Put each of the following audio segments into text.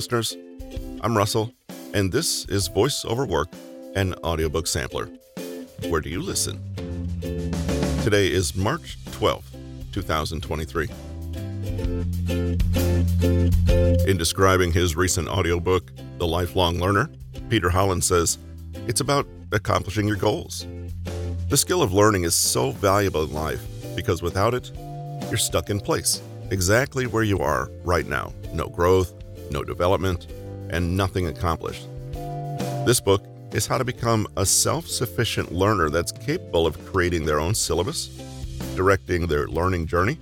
listeners. I'm Russell, and this is Voice Over Work, an audiobook sampler. Where do you listen? Today is March 12th, 2023. In describing his recent audiobook, The Lifelong Learner, Peter Holland says, It's about accomplishing your goals. The skill of learning is so valuable in life because without it, you're stuck in place, exactly where you are right now. No growth, no development, and nothing accomplished. This book is how to become a self sufficient learner that's capable of creating their own syllabus, directing their learning journey,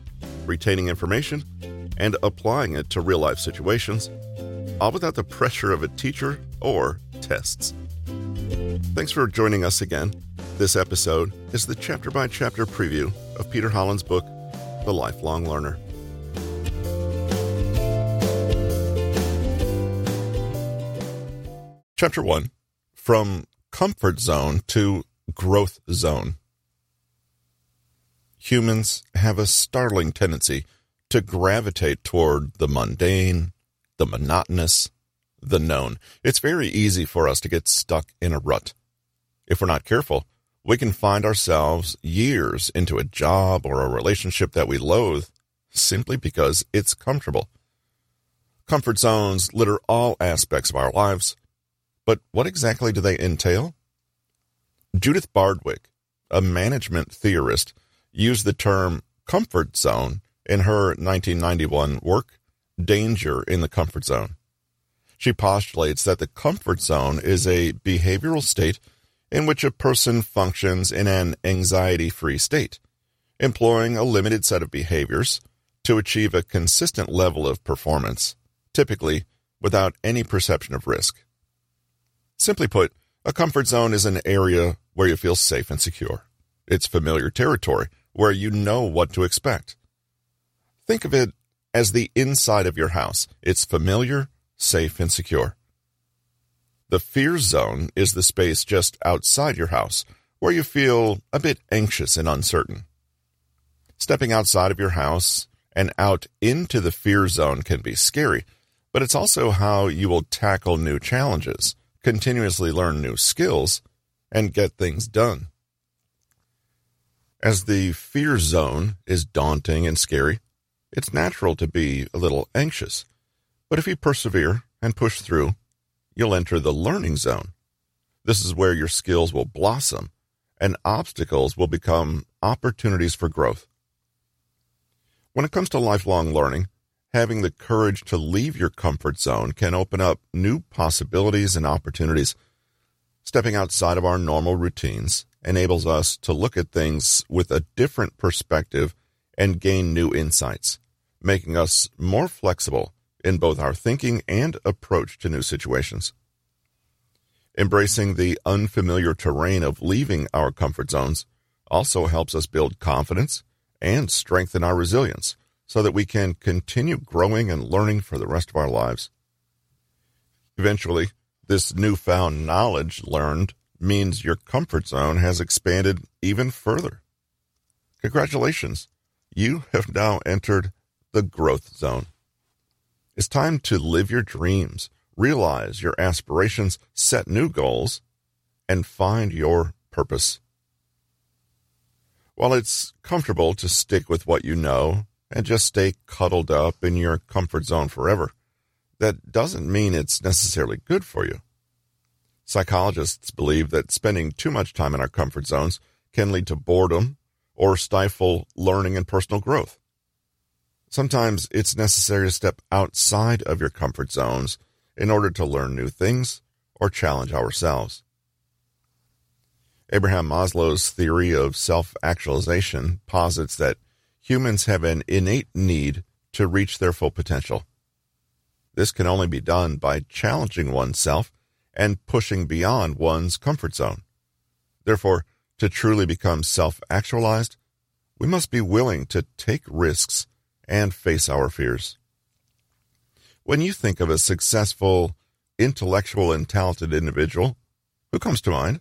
retaining information, and applying it to real life situations, all without the pressure of a teacher or tests. Thanks for joining us again. This episode is the chapter by chapter preview of Peter Holland's book, The Lifelong Learner. Chapter 1 From Comfort Zone to Growth Zone. Humans have a startling tendency to gravitate toward the mundane, the monotonous, the known. It's very easy for us to get stuck in a rut. If we're not careful, we can find ourselves years into a job or a relationship that we loathe simply because it's comfortable. Comfort zones litter all aspects of our lives but what exactly do they entail? Judith Bardwick, a management theorist, used the term comfort zone in her 1991 work, Danger in the Comfort Zone. She postulates that the comfort zone is a behavioral state in which a person functions in an anxiety free state, employing a limited set of behaviors to achieve a consistent level of performance, typically without any perception of risk. Simply put, a comfort zone is an area where you feel safe and secure. It's familiar territory where you know what to expect. Think of it as the inside of your house. It's familiar, safe, and secure. The fear zone is the space just outside your house where you feel a bit anxious and uncertain. Stepping outside of your house and out into the fear zone can be scary, but it's also how you will tackle new challenges continuously learn new skills, and get things done. As the fear zone is daunting and scary, it's natural to be a little anxious. But if you persevere and push through, you'll enter the learning zone. This is where your skills will blossom and obstacles will become opportunities for growth. When it comes to lifelong learning, having the courage to leave your comfort zone can open up new possibilities and opportunities. Stepping outside of our normal routines enables us to look at things with a different perspective and gain new insights, making us more flexible in both our thinking and approach to new situations. Embracing the unfamiliar terrain of leaving our comfort zones also helps us build confidence and strengthen our resilience so that we can continue growing and learning for the rest of our lives. Eventually, this newfound knowledge learned means your comfort zone has expanded even further. Congratulations, you have now entered the growth zone. It's time to live your dreams, realize your aspirations, set new goals, and find your purpose. While it's comfortable to stick with what you know and just stay cuddled up in your comfort zone forever. That doesn't mean it's necessarily good for you. Psychologists believe that spending too much time in our comfort zones can lead to boredom or stifle learning and personal growth. Sometimes it's necessary to step outside of your comfort zones in order to learn new things or challenge ourselves. Abraham Maslow's theory of self actualization posits that humans have an innate need to reach their full potential. This can only be done by challenging oneself and pushing beyond one's comfort zone. Therefore, to truly become self actualized, we must be willing to take risks and face our fears. When you think of a successful, intellectual, and talented individual, who comes to mind?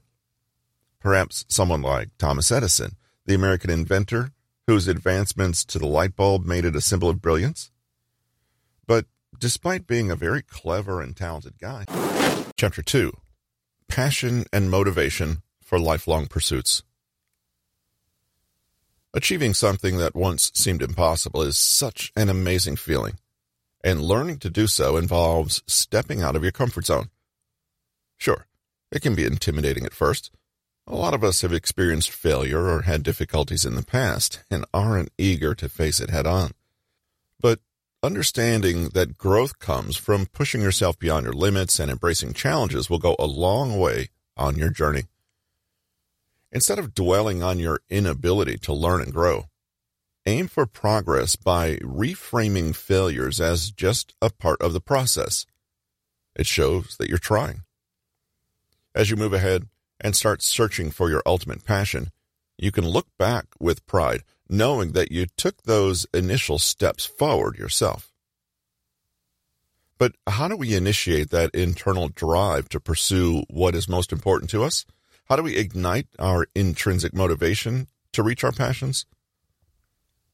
Perhaps someone like Thomas Edison, the American inventor whose advancements to the light bulb made it a symbol of brilliance. But despite being a very clever and talented guy. Chapter 2 Passion and Motivation for Lifelong Pursuits. Achieving something that once seemed impossible is such an amazing feeling, and learning to do so involves stepping out of your comfort zone. Sure, it can be intimidating at first. A lot of us have experienced failure or had difficulties in the past and aren't eager to face it head on. But understanding that growth comes from pushing yourself beyond your limits and embracing challenges will go a long way on your journey. Instead of dwelling on your inability to learn and grow, aim for progress by reframing failures as just a part of the process. It shows that you're trying. As you move ahead and start searching for your ultimate passion, you can look back with pride, knowing that you took those initial steps forward yourself. But how do we initiate that internal drive to pursue what is most important to us? How do we ignite our intrinsic motivation to reach our passions?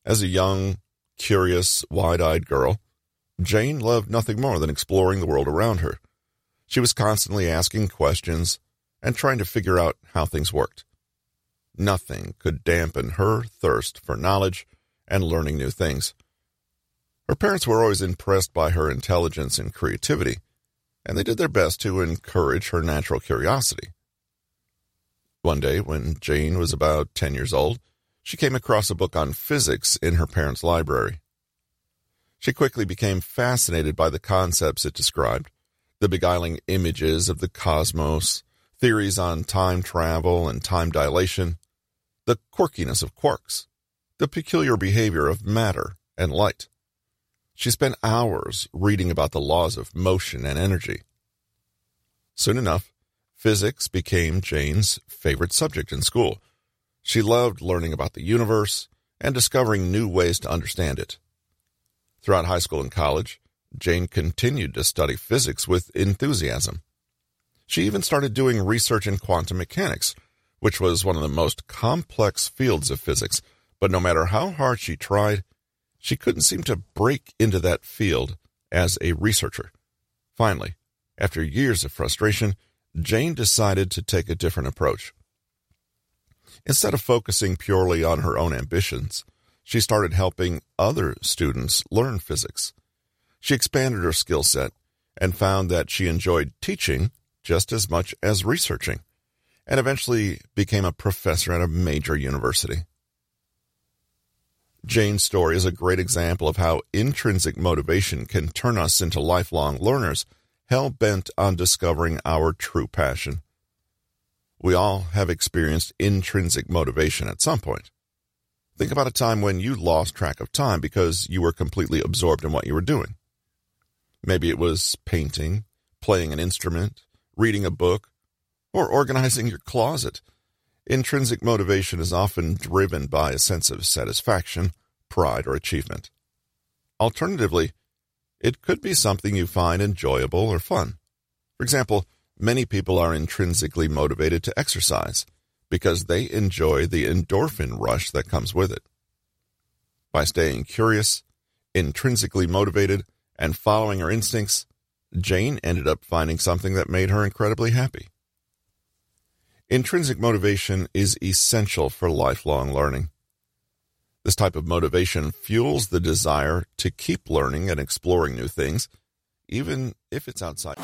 As a young, curious, wide eyed girl, Jane loved nothing more than exploring the world around her. She was constantly asking questions and trying to figure out how things worked. Nothing could dampen her thirst for knowledge and learning new things. Her parents were always impressed by her intelligence and creativity, and they did their best to encourage her natural curiosity. One day, when Jane was about 10 years old, she came across a book on physics in her parents' library. She quickly became fascinated by the concepts it described the beguiling images of the cosmos, theories on time travel and time dilation, the quirkiness of quarks, the peculiar behavior of matter and light. She spent hours reading about the laws of motion and energy. Soon enough, physics became Jane's favorite subject in school. She loved learning about the universe and discovering new ways to understand it. Throughout high school and college, Jane continued to study physics with enthusiasm. She even started doing research in quantum mechanics, which was one of the most complex fields of physics, but no matter how hard she tried, she couldn't seem to break into that field as a researcher. Finally, after years of frustration, Jane decided to take a different approach. Instead of focusing purely on her own ambitions, she started helping other students learn physics. She expanded her skill set and found that she enjoyed teaching just as much as researching, and eventually became a professor at a major university. Jane's story is a great example of how intrinsic motivation can turn us into lifelong learners, hell bent on discovering our true passion. We all have experienced intrinsic motivation at some point. Think about a time when you lost track of time because you were completely absorbed in what you were doing. Maybe it was painting, playing an instrument, reading a book, or organizing your closet. Intrinsic motivation is often driven by a sense of satisfaction, pride, or achievement. Alternatively, it could be something you find enjoyable or fun. For example, many people are intrinsically motivated to exercise because they enjoy the endorphin rush that comes with it. By staying curious, intrinsically motivated, and following her instincts, Jane ended up finding something that made her incredibly happy. Intrinsic motivation is essential for lifelong learning. This type of motivation fuels the desire to keep learning and exploring new things, even if it's outside.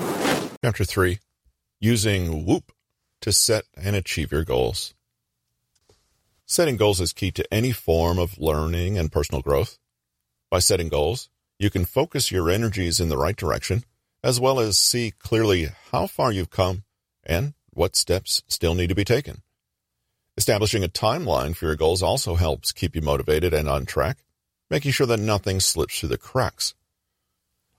Chapter 3 Using WOOP to set and achieve your goals. Setting goals is key to any form of learning and personal growth. By setting goals, you can focus your energies in the right direction, as well as see clearly how far you've come and what steps still need to be taken. Establishing a timeline for your goals also helps keep you motivated and on track, making sure that nothing slips through the cracks.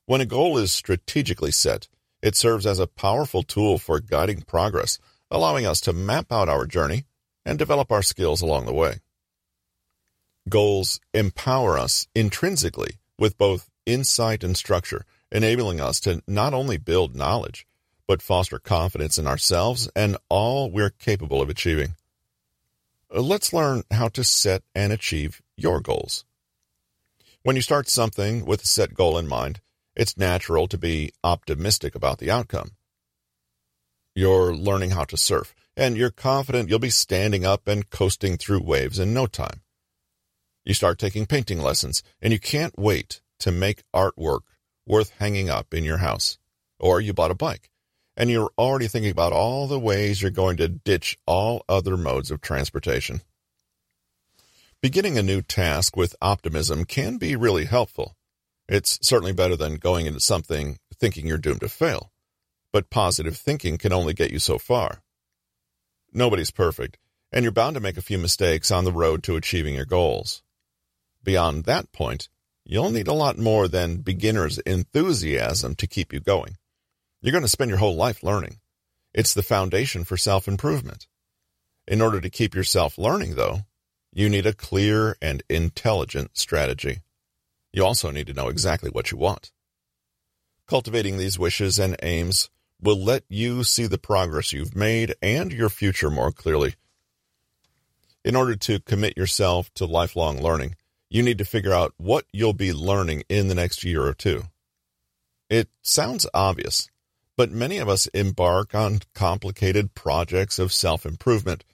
When a goal is strategically set, it serves as a powerful tool for guiding progress, allowing us to map out our journey and develop our skills along the way. Goals empower us intrinsically with both insight, and structure, enabling us to not only build knowledge, but foster confidence in ourselves and all we're capable of achieving. Uh, let's learn how to set and achieve your goals. When you start something with a set goal in mind, it's natural to be optimistic about the outcome. You're learning how to surf, and you're confident you'll be standing up and coasting through waves in no time. You start taking painting lessons, and you can't wait to make artwork worth hanging up in your house. Or you bought a bike, and you're already thinking about all the ways you're going to ditch all other modes of transportation. Beginning a new task with optimism can be really helpful. It's certainly better than going into something thinking you're doomed to fail. But positive thinking can only get you so far. Nobody's perfect, and you're bound to make a few mistakes on the road to achieving your goals. Beyond that point, you'll need a lot more than beginner's enthusiasm to keep you going. You're going to spend your whole life learning. It's the foundation for self improvement. In order to keep yourself learning, though, you need a clear and intelligent strategy. You also need to know exactly what you want. Cultivating these wishes and aims will let you see the progress you've made and your future more clearly. In order to commit yourself to lifelong learning, you need to figure out what you'll be learning in the next year or two. It sounds obvious, but many of us embark on complicated projects of self improvement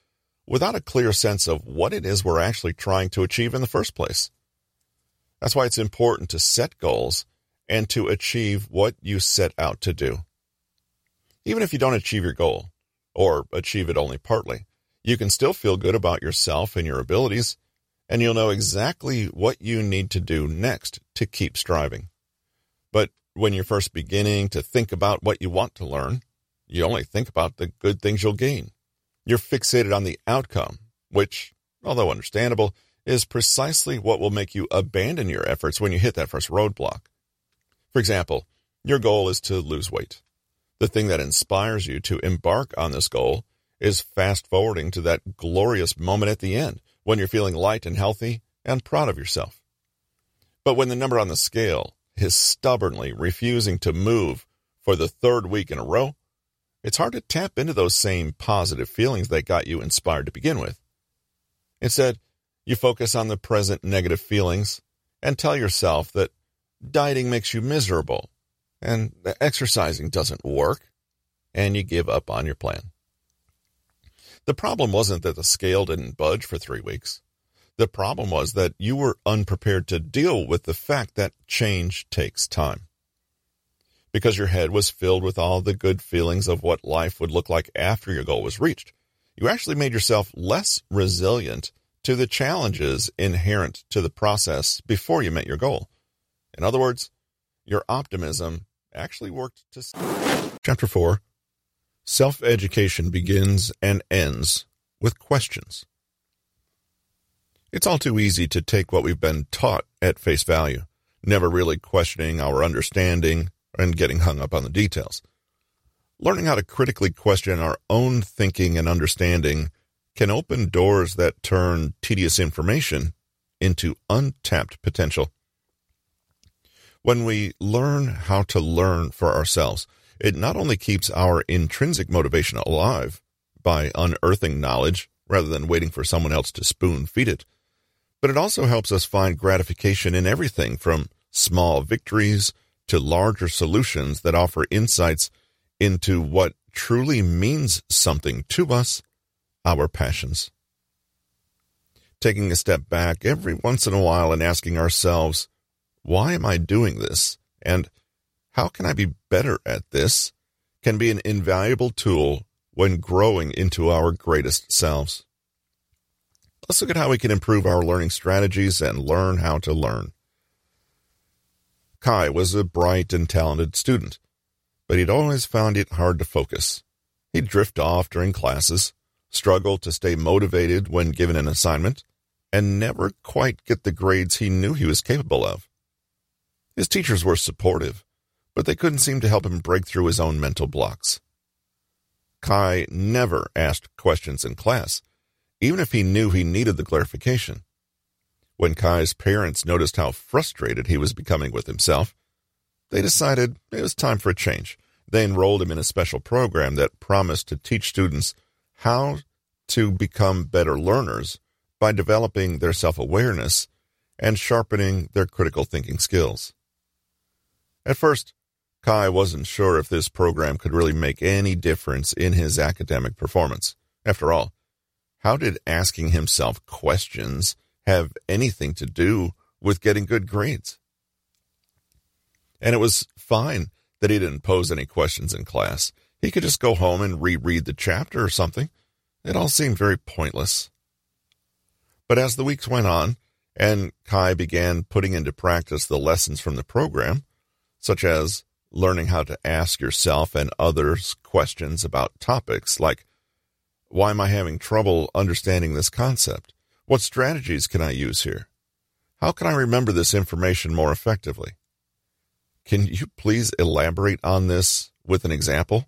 without a clear sense of what it is we're actually trying to achieve in the first place. That's why it's important to set goals and to achieve what you set out to do. Even if you don't achieve your goal, or achieve it only partly, you can still feel good about yourself and your abilities, and you'll know exactly what you need to do next to keep striving. But when you're first beginning to think about what you want to learn, you only think about the good things you'll gain. You're fixated on the outcome, which, although understandable, is precisely what will make you abandon your efforts when you hit that first roadblock. For example, your goal is to lose weight. The thing that inspires you to embark on this goal is fast forwarding to that glorious moment at the end when you're feeling light and healthy and proud of yourself. But when the number on the scale is stubbornly refusing to move for the third week in a row, it's hard to tap into those same positive feelings that got you inspired to begin with. Instead, you focus on the present negative feelings and tell yourself that dieting makes you miserable and exercising doesn't work, and you give up on your plan. The problem wasn't that the scale didn't budge for three weeks. The problem was that you were unprepared to deal with the fact that change takes time because your head was filled with all the good feelings of what life would look like after your goal was reached. You actually made yourself less resilient to the challenges inherent to the process before you met your goal. In other words, your optimism actually worked to. Chapter 4 Self education begins and ends with questions. It's all too easy to take what we've been taught at face value, never really questioning our understanding and getting hung up on the details. Learning how to critically question our own thinking and understanding can open doors that turn tedious information into untapped potential. When we learn how to learn for ourselves, it not only keeps our intrinsic motivation alive by unearthing knowledge rather than waiting for someone else to spoon feed it, but it also helps us find gratification in everything from small victories to larger solutions that offer insights into what truly means something to us, our passions. Taking a step back every once in a while and asking ourselves, why am I doing this? And how can I be better at this? can be an invaluable tool when growing into our greatest selves. Let's look at how we can improve our learning strategies and learn how to learn. Kai was a bright and talented student, but he'd always found it hard to focus. He'd drift off during classes, struggle to stay motivated when given an assignment, and never quite get the grades he knew he was capable of. His teachers were supportive, but they couldn't seem to help him break through his own mental blocks. Kai never asked questions in class, even if he knew he needed the clarification. When Kai's parents noticed how frustrated he was becoming with himself, they decided it was time for a change. They enrolled him in a special program that promised to teach students how to become better learners by developing their self awareness and sharpening their critical thinking skills. At first, Kai wasn't sure if this program could really make any difference in his academic performance. After all, how did asking himself questions have anything to do with getting good grades? And it was fine that he didn't pose any questions in class. He could just go home and reread the chapter or something. It all seemed very pointless. But as the weeks went on, and Kai began putting into practice the lessons from the program, such as learning how to ask yourself and others questions about topics like, why am I having trouble understanding this concept? What strategies can I use here? How can I remember this information more effectively? Can you please elaborate on this with an example?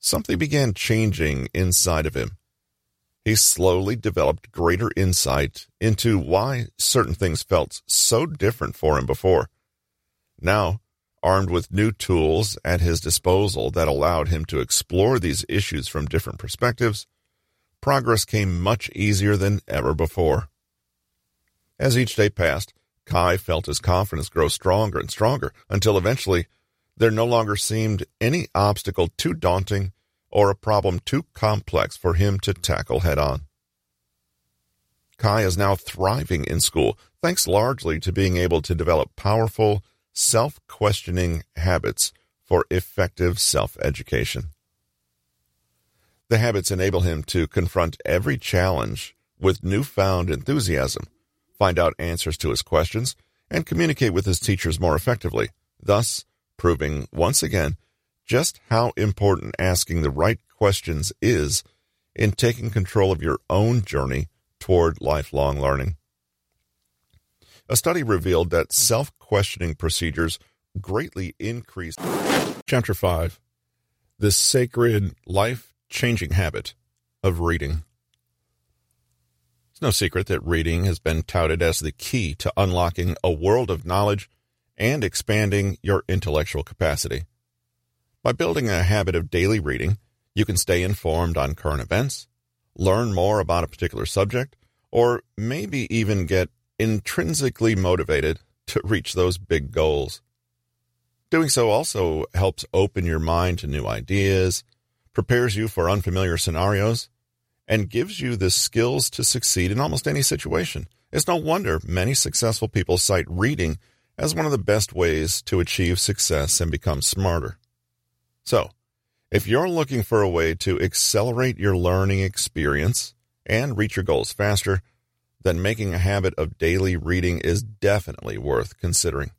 Something began changing inside of him. He slowly developed greater insight into why certain things felt so different for him before. Now, armed with new tools at his disposal that allowed him to explore these issues from different perspectives, progress came much easier than ever before. As each day passed, Kai felt his confidence grow stronger and stronger until eventually there no longer seemed any obstacle too daunting or a problem too complex for him to tackle head on. Kai is now thriving in school, thanks largely to being able to develop powerful, self questioning habits for effective self education. The habits enable him to confront every challenge with newfound enthusiasm find out answers to his questions, and communicate with his teachers more effectively, thus proving once again just how important asking the right questions is in taking control of your own journey toward lifelong learning. A study revealed that self questioning procedures greatly increased. Chapter 5 The Sacred Life Changing Habit of Reading. It's no secret that reading has been touted as the key to unlocking a world of knowledge and expanding your intellectual capacity. By building a habit of daily reading, you can stay informed on current events, learn more about a particular subject, or maybe even get intrinsically motivated to reach those big goals. Doing so also helps open your mind to new ideas, prepares you for unfamiliar scenarios, and gives you the skills to succeed in almost any situation. It's no wonder many successful people cite reading as one of the best ways to achieve success and become smarter. So, if you're looking for a way to accelerate your learning experience and reach your goals faster, then making a habit of daily reading is definitely worth considering.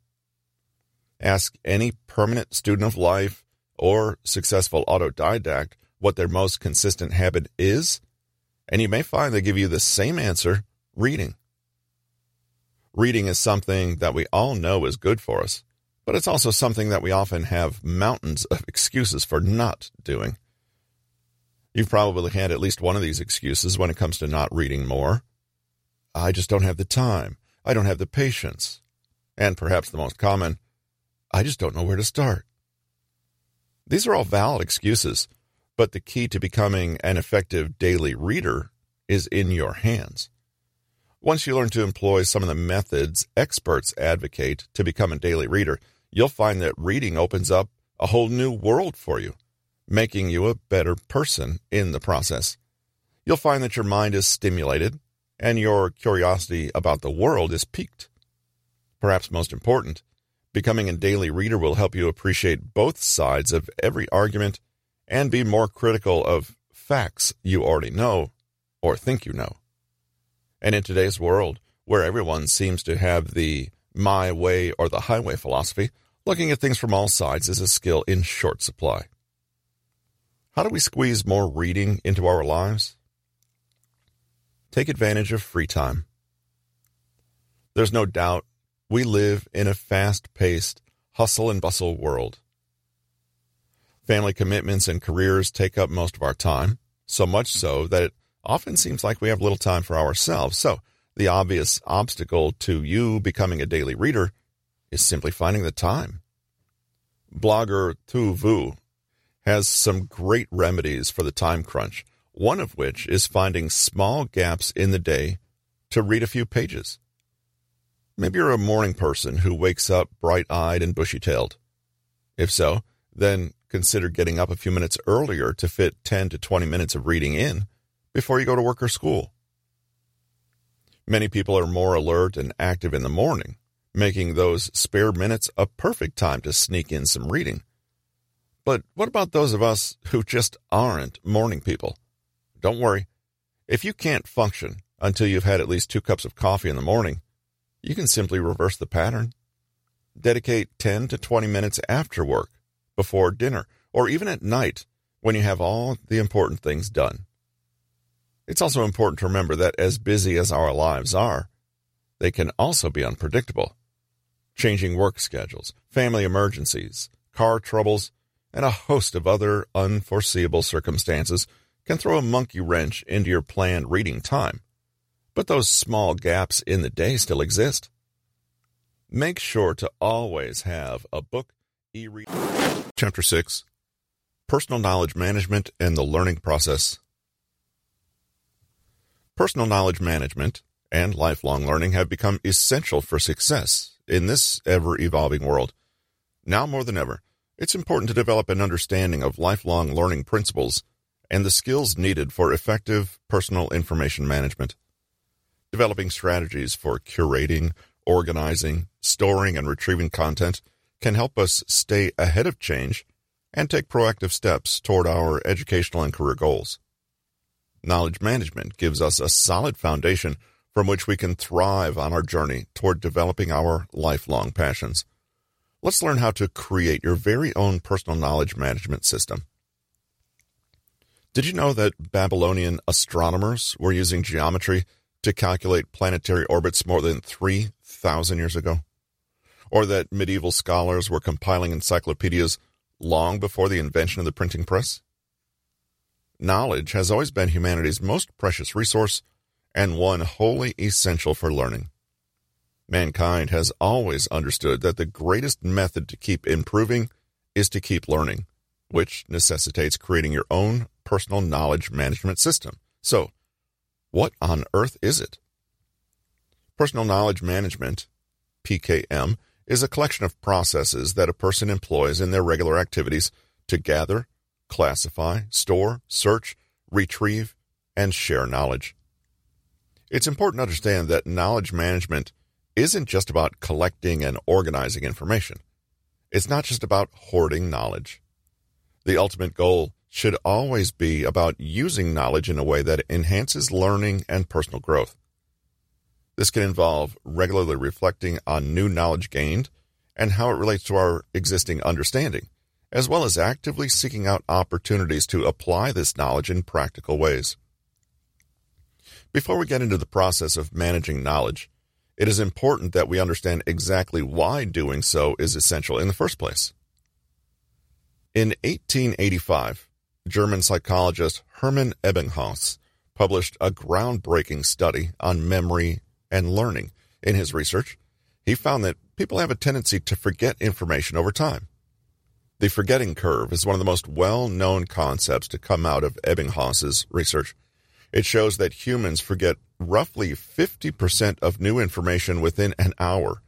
Ask any permanent student of life or successful autodidact what their most consistent habit is, and you may find they give you the same answer reading. Reading is something that we all know is good for us, but it's also something that we often have mountains of excuses for not doing. You've probably had at least one of these excuses when it comes to not reading more. I just don't have the time. I don't have the patience. And perhaps the most common, I just don't know where to start. These are all valid excuses, but the key to becoming an effective daily reader is in your hands. Once you learn to employ some of the methods experts advocate to become a daily reader, you'll find that reading opens up a whole new world for you, making you a better person in the process. You'll find that your mind is stimulated and your curiosity about the world is piqued. Perhaps most important, becoming a daily reader will help you appreciate both sides of every argument and be more critical of facts you already know or think you know. And in today's world, where everyone seems to have the my way or the highway philosophy, looking at things from all sides is a skill in short supply. How do we squeeze more reading into our lives? Take advantage of free time. There's no doubt we live in a fast paced, hustle and bustle world. Family commitments and careers take up most of our time, so much so that it often seems like we have little time for ourselves. So, the obvious obstacle to you becoming a daily reader is simply finding the time. Blogger Tu Vu has some great remedies for the time crunch, one of which is finding small gaps in the day to read a few pages. Maybe you're a morning person who wakes up bright eyed and bushy tailed. If so, then consider getting up a few minutes earlier to fit 10 to 20 minutes of reading in before you go to work or school. Many people are more alert and active in the morning, making those spare minutes a perfect time to sneak in some reading. But what about those of us who just aren't morning people? Don't worry. If you can't function until you've had at least two cups of coffee in the morning, you can simply reverse the pattern. Dedicate 10 to 20 minutes after work, before dinner, or even at night when you have all the important things done. It's also important to remember that as busy as our lives are, they can also be unpredictable. Changing work schedules, family emergencies, car troubles, and a host of other unforeseeable circumstances can throw a monkey wrench into your planned reading time. But those small gaps in the day still exist. Make sure to always have a book e read. Chapter 6 Personal Knowledge Management and the Learning Process. Personal knowledge management and lifelong learning have become essential for success in this ever evolving world. Now more than ever, it's important to develop an understanding of lifelong learning principles and the skills needed for effective personal information management. Developing strategies for curating, organizing, storing, and retrieving content can help us stay ahead of change and take proactive steps toward our educational and career goals. Knowledge management gives us a solid foundation from which we can thrive on our journey toward developing our lifelong passions. Let's learn how to create your very own personal knowledge management system. Did you know that Babylonian astronomers were using geometry to calculate planetary orbits more than 3,000 years ago? Or that medieval scholars were compiling encyclopedias long before the invention of the printing press? Knowledge has always been humanity's most precious resource and one wholly essential for learning. Mankind has always understood that the greatest method to keep improving is to keep learning, which necessitates creating your own personal knowledge management system. So, what on earth is it? Personal knowledge management, PKM, is a collection of processes that a person employs in their regular activities to gather, classify, store, search, retrieve, and share knowledge. It's important to understand that knowledge management isn't just about collecting and organizing information. It's not just about hoarding knowledge. The ultimate goal should always be about using knowledge in a way that enhances learning and personal growth. This can involve regularly reflecting on new knowledge gained and how it relates to our existing understanding, as well as actively seeking out opportunities to apply this knowledge in practical ways. Before we get into the process of managing knowledge, it is important that we understand exactly why doing so is essential in the first place. In 1885, German psychologist Hermann Ebbinghaus published a groundbreaking study on memory and learning. In his research, he found that people have a tendency to forget information over time. The forgetting curve is one of the most well known concepts to come out of Ebbinghaus's research. It shows that humans forget roughly 50% of new information within an hour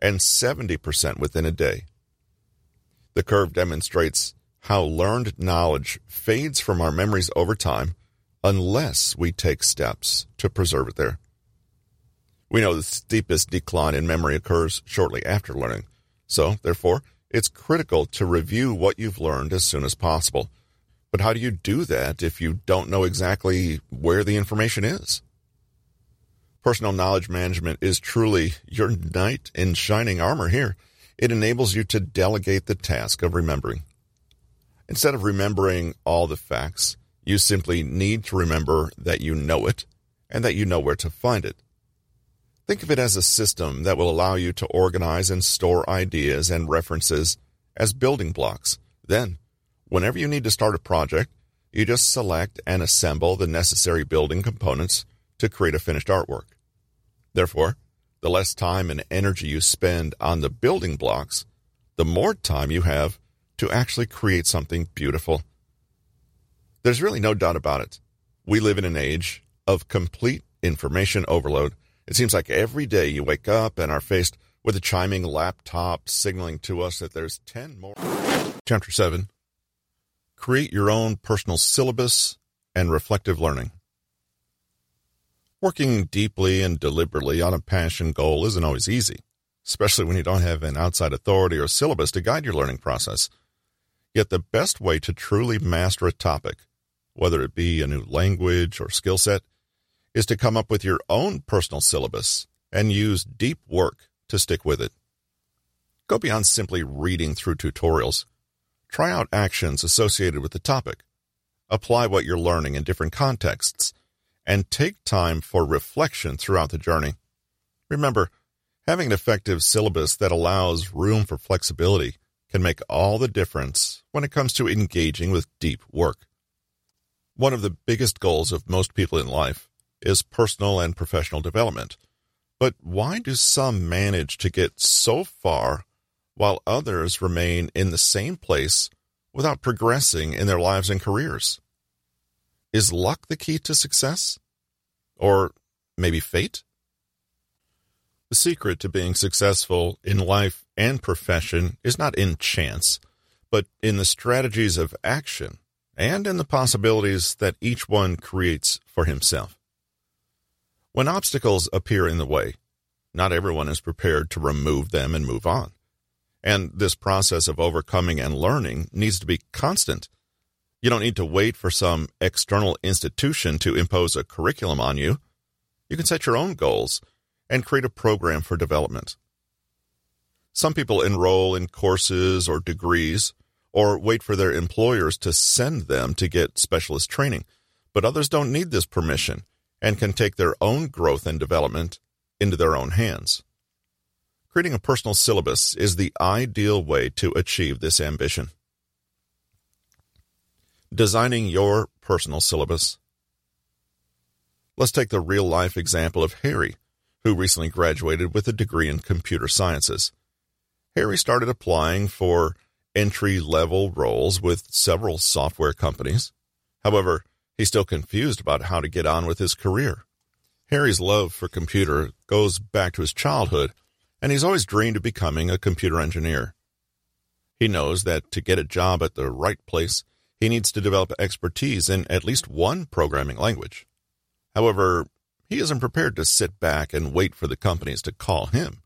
and 70% within a day. The curve demonstrates how learned knowledge fades from our memories over time unless we take steps to preserve it there. We know the steepest decline in memory occurs shortly after learning, so therefore, it's critical to review what you've learned as soon as possible. But how do you do that if you don't know exactly where the information is? Personal knowledge management is truly your knight in shining armor here. It enables you to delegate the task of remembering. Instead of remembering all the facts, you simply need to remember that you know it and that you know where to find it. Think of it as a system that will allow you to organize and store ideas and references as building blocks. Then, whenever you need to start a project, you just select and assemble the necessary building components to create a finished artwork. Therefore, the less time and energy you spend on the building blocks, the more time you have to actually create something beautiful. There's really no doubt about it. We live in an age of complete information overload, It seems like every day you wake up and are faced with a chiming laptop signaling to us that there's 10 more. Chapter 7 Create your own personal syllabus and reflective learning. Working deeply and deliberately on a passion goal isn't always easy, especially when you don't have an outside authority or syllabus to guide your learning process. Yet the best way to truly master a topic, whether it be a new language or skill set, is to come up with your own personal syllabus and use deep work to stick with it. Go beyond simply reading through tutorials. Try out actions associated with the topic. Apply what you're learning in different contexts and take time for reflection throughout the journey. Remember, having an effective syllabus that allows room for flexibility can make all the difference when it comes to engaging with deep work. One of the biggest goals of most people in life is personal and professional development. But why do some manage to get so far while others remain in the same place without progressing in their lives and careers? Is luck the key to success? Or maybe fate? The secret to being successful in life and profession is not in chance, but in the strategies of action and in the possibilities that each one creates for himself. When obstacles appear in the way, not everyone is prepared to remove them and move on. And this process of overcoming and learning needs to be constant. You don't need to wait for some external institution to impose a curriculum on you. You can set your own goals and create a program for development. Some people enroll in courses or degrees or wait for their employers to send them to get specialist training, but others don't need this permission and can take their own growth and development into their own hands. Creating a personal syllabus is the ideal way to achieve this ambition. Designing your personal syllabus. Let's take the real life example of Harry, who recently graduated with a degree in computer sciences. Harry started applying for entry level roles with several software companies. However, He's still confused about how to get on with his career. Harry's love for computer goes back to his childhood, and he's always dreamed of becoming a computer engineer. He knows that to get a job at the right place, he needs to develop expertise in at least one programming language. However, he isn't prepared to sit back and wait for the companies to call him.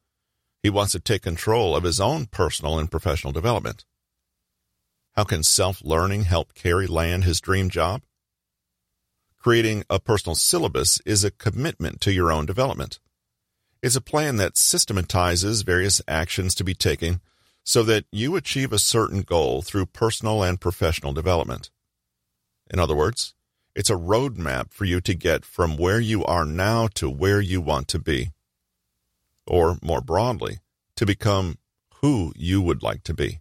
He wants to take control of his own personal and professional development. How can self learning help Harry land his dream job? Creating a personal syllabus is a commitment to your own development. It's a plan that systematizes various actions to be taken so that you achieve a certain goal through personal and professional development. In other words, it's a roadmap for you to get from where you are now to where you want to be. Or, more broadly, to become who you would like to be.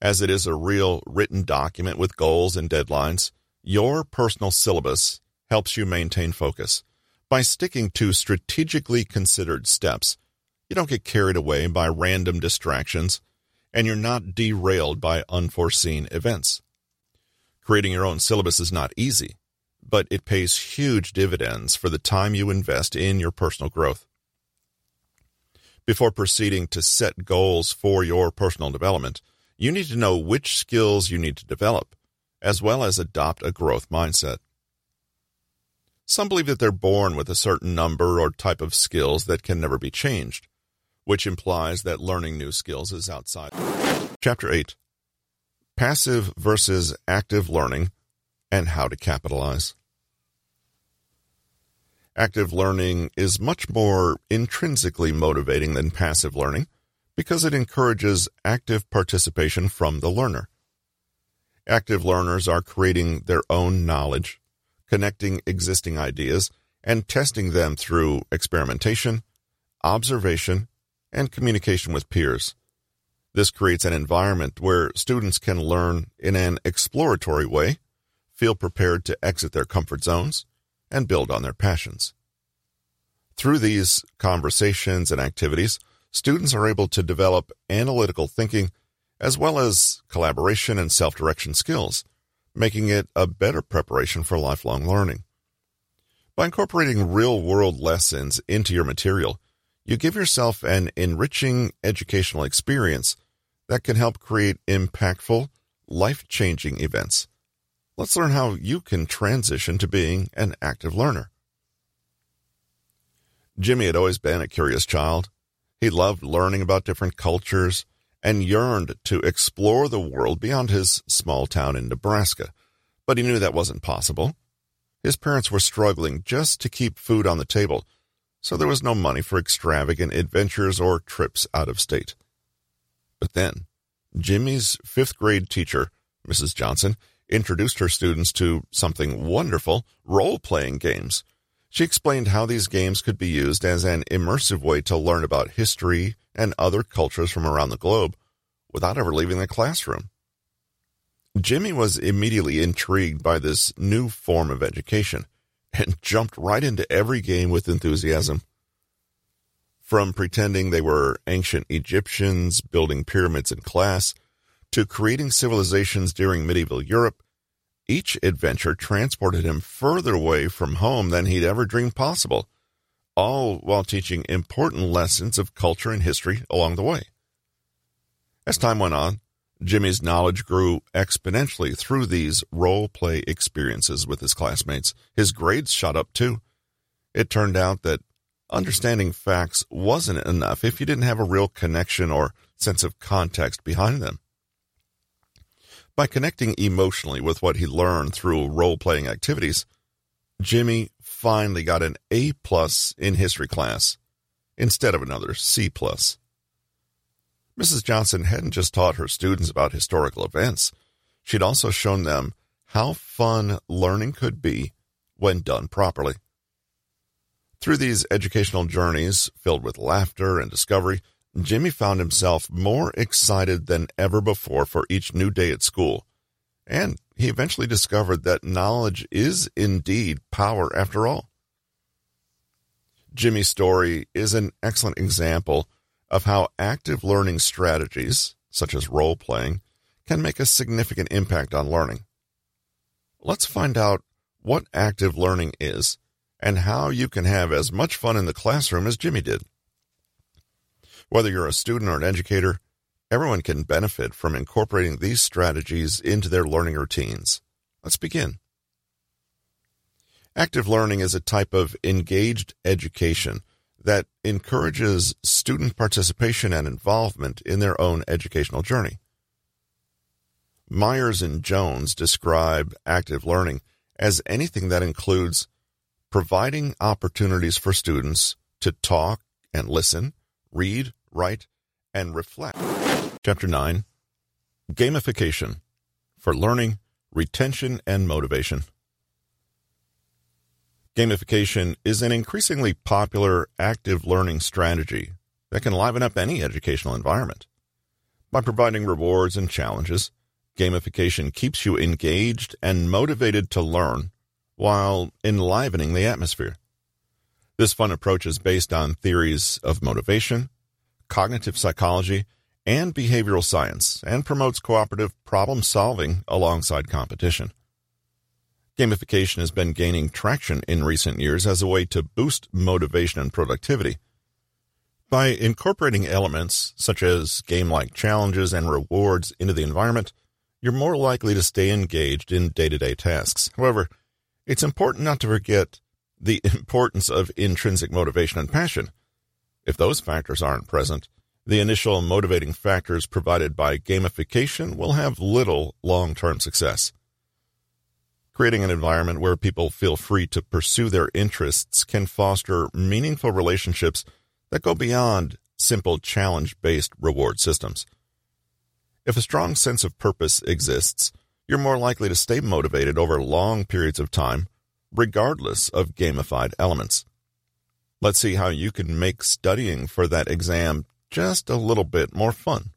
As it is a real written document with goals and deadlines, your personal syllabus helps you maintain focus. By sticking to strategically considered steps, you don't get carried away by random distractions, and you're not derailed by unforeseen events. Creating your own syllabus is not easy, but it pays huge dividends for the time you invest in your personal growth. Before proceeding to set goals for your personal development, you need to know which skills you need to develop as well as adopt a growth mindset. Some believe that they're born with a certain number or type of skills that can never be changed, which implies that learning new skills is outside. Chapter 8 Passive versus Active Learning and How to Capitalize. Active learning is much more intrinsically motivating than passive learning because it encourages active participation from the learner. Active learners are creating their own knowledge, connecting existing ideas, and testing them through experimentation, observation, and communication with peers. This creates an environment where students can learn in an exploratory way, feel prepared to exit their comfort zones, and build on their passions. Through these conversations and activities, students are able to develop analytical thinking as well as collaboration and self direction skills, making it a better preparation for lifelong learning. By incorporating real world lessons into your material, you give yourself an enriching educational experience that can help create impactful, life changing events. Let's learn how you can transition to being an active learner. Jimmy had always been a curious child. He loved learning about different cultures and yearned to explore the world beyond his small town in Nebraska. But he knew that wasn't possible. His parents were struggling just to keep food on the table, so there was no money for extravagant adventures or trips out of state. But then, Jimmy's fifth grade teacher, Mrs. Johnson, introduced her students to something wonderful role playing games. She explained how these games could be used as an immersive way to learn about history and other cultures from around the globe without ever leaving the classroom. Jimmy was immediately intrigued by this new form of education and jumped right into every game with enthusiasm. From pretending they were ancient Egyptians building pyramids in class to creating civilizations during medieval Europe, each adventure transported him further away from home than he'd ever dreamed possible, all while teaching important lessons of culture and history along the way. As time went on, Jimmy's knowledge grew exponentially through these role play experiences with his classmates. His grades shot up too. It turned out that understanding facts wasn't enough if you didn't have a real connection or sense of context behind them. By connecting emotionally with what he learned through role playing activities, Jimmy finally got an A plus in history class instead of another C plus. Mrs. Johnson hadn't just taught her students about historical events, she'd also shown them how fun learning could be when done properly. Through these educational journeys filled with laughter and discovery, Jimmy found himself more excited than ever before for each new day at school. And he eventually discovered that knowledge is indeed power after all. Jimmy's story is an excellent example of how active learning strategies, such as role playing, can make a significant impact on learning. Let's find out what active learning is and how you can have as much fun in the classroom as Jimmy did. Whether you're a student or an educator, everyone can benefit from incorporating these strategies into their learning routines. Let's begin. Active learning is a type of engaged education that encourages student participation and involvement in their own educational journey. Meyers and Jones describe active learning as anything that includes providing opportunities for students to talk and listen, read, write, and reflect. Chapter 9 Gamification for Learning, Retention, and Motivation. Gamification is an increasingly popular active learning strategy that can liven up any educational environment. By providing rewards and challenges, gamification keeps you engaged and motivated to learn while enlivening the atmosphere. This fun approach is based on theories of motivation, cognitive psychology, and behavioral science and promotes cooperative problem solving alongside competition. Gamification has been gaining traction in recent years as a way to boost motivation and productivity. By incorporating elements such as game like challenges and rewards into the environment, you're more likely to stay engaged in day to day tasks. However, it's important not to forget the importance of intrinsic motivation and passion. If those factors aren't present, the initial motivating factors provided by gamification will have little long term success. Creating an environment where people feel free to pursue their interests can foster meaningful relationships that go beyond simple challenge based reward systems. If a strong sense of purpose exists, you're more likely to stay motivated over long periods of time, regardless of gamified elements. Let's see how you can make studying for that exam just a little bit more fun.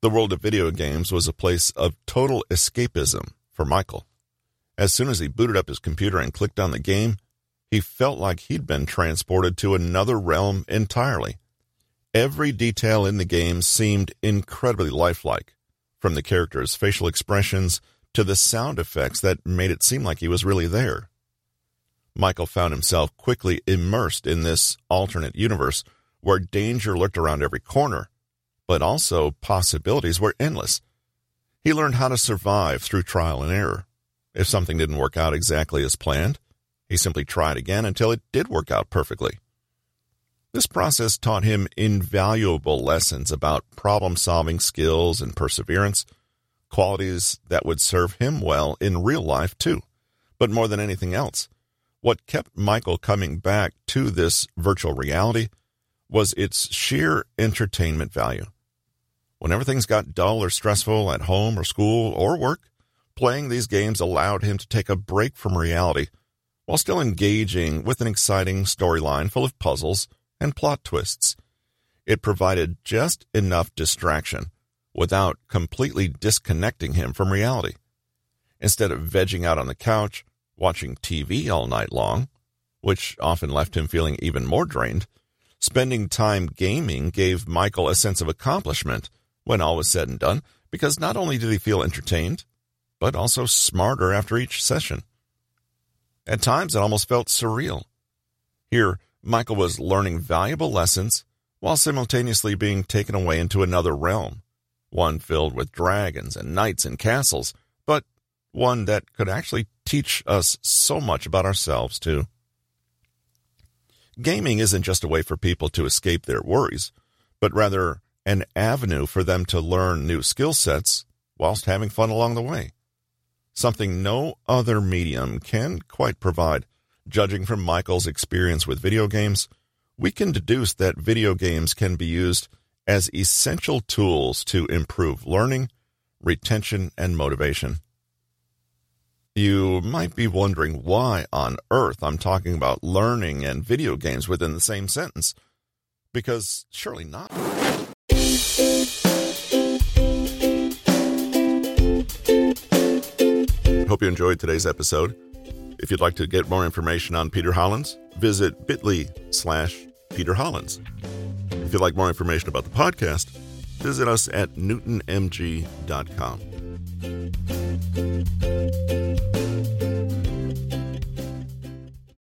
The world of video games was a place of total escapism for Michael. As soon as he booted up his computer and clicked on the game, he felt like he'd been transported to another realm entirely. Every detail in the game seemed incredibly lifelike, from the character's facial expressions to the sound effects that made it seem like he was really there. Michael found himself quickly immersed in this alternate universe where danger lurked around every corner, but also possibilities were endless. He learned how to survive through trial and error. If something didn't work out exactly as planned, he simply tried again until it did work out perfectly. This process taught him invaluable lessons about problem solving skills and perseverance, qualities that would serve him well in real life too. But more than anything else, what kept Michael coming back to this virtual reality was its sheer entertainment value. Whenever things got dull or stressful at home or school or work, playing these games allowed him to take a break from reality while still engaging with an exciting storyline full of puzzles and plot twists. It provided just enough distraction without completely disconnecting him from reality. Instead of vegging out on the couch, watching TV all night long, which often left him feeling even more drained, spending time gaming gave Michael a sense of accomplishment when all was said and done, because not only did he feel entertained, but also smarter after each session. At times, it almost felt surreal. Here, Michael was learning valuable lessons while simultaneously being taken away into another realm, one filled with dragons and knights and castles, one that could actually teach us so much about ourselves, too. Gaming isn't just a way for people to escape their worries, but rather an avenue for them to learn new skill sets whilst having fun along the way. Something no other medium can quite provide. Judging from Michael's experience with video games, we can deduce that video games can be used as essential tools to improve learning, retention, and motivation. You might be wondering why on earth I'm talking about learning and video games within the same sentence. Because surely not. Hope you enjoyed today's episode. If you'd like to get more information on Peter Hollins, visit bit.ly slash Peter Hollins. If you'd like more information about the podcast, visit us at newtonmg.com.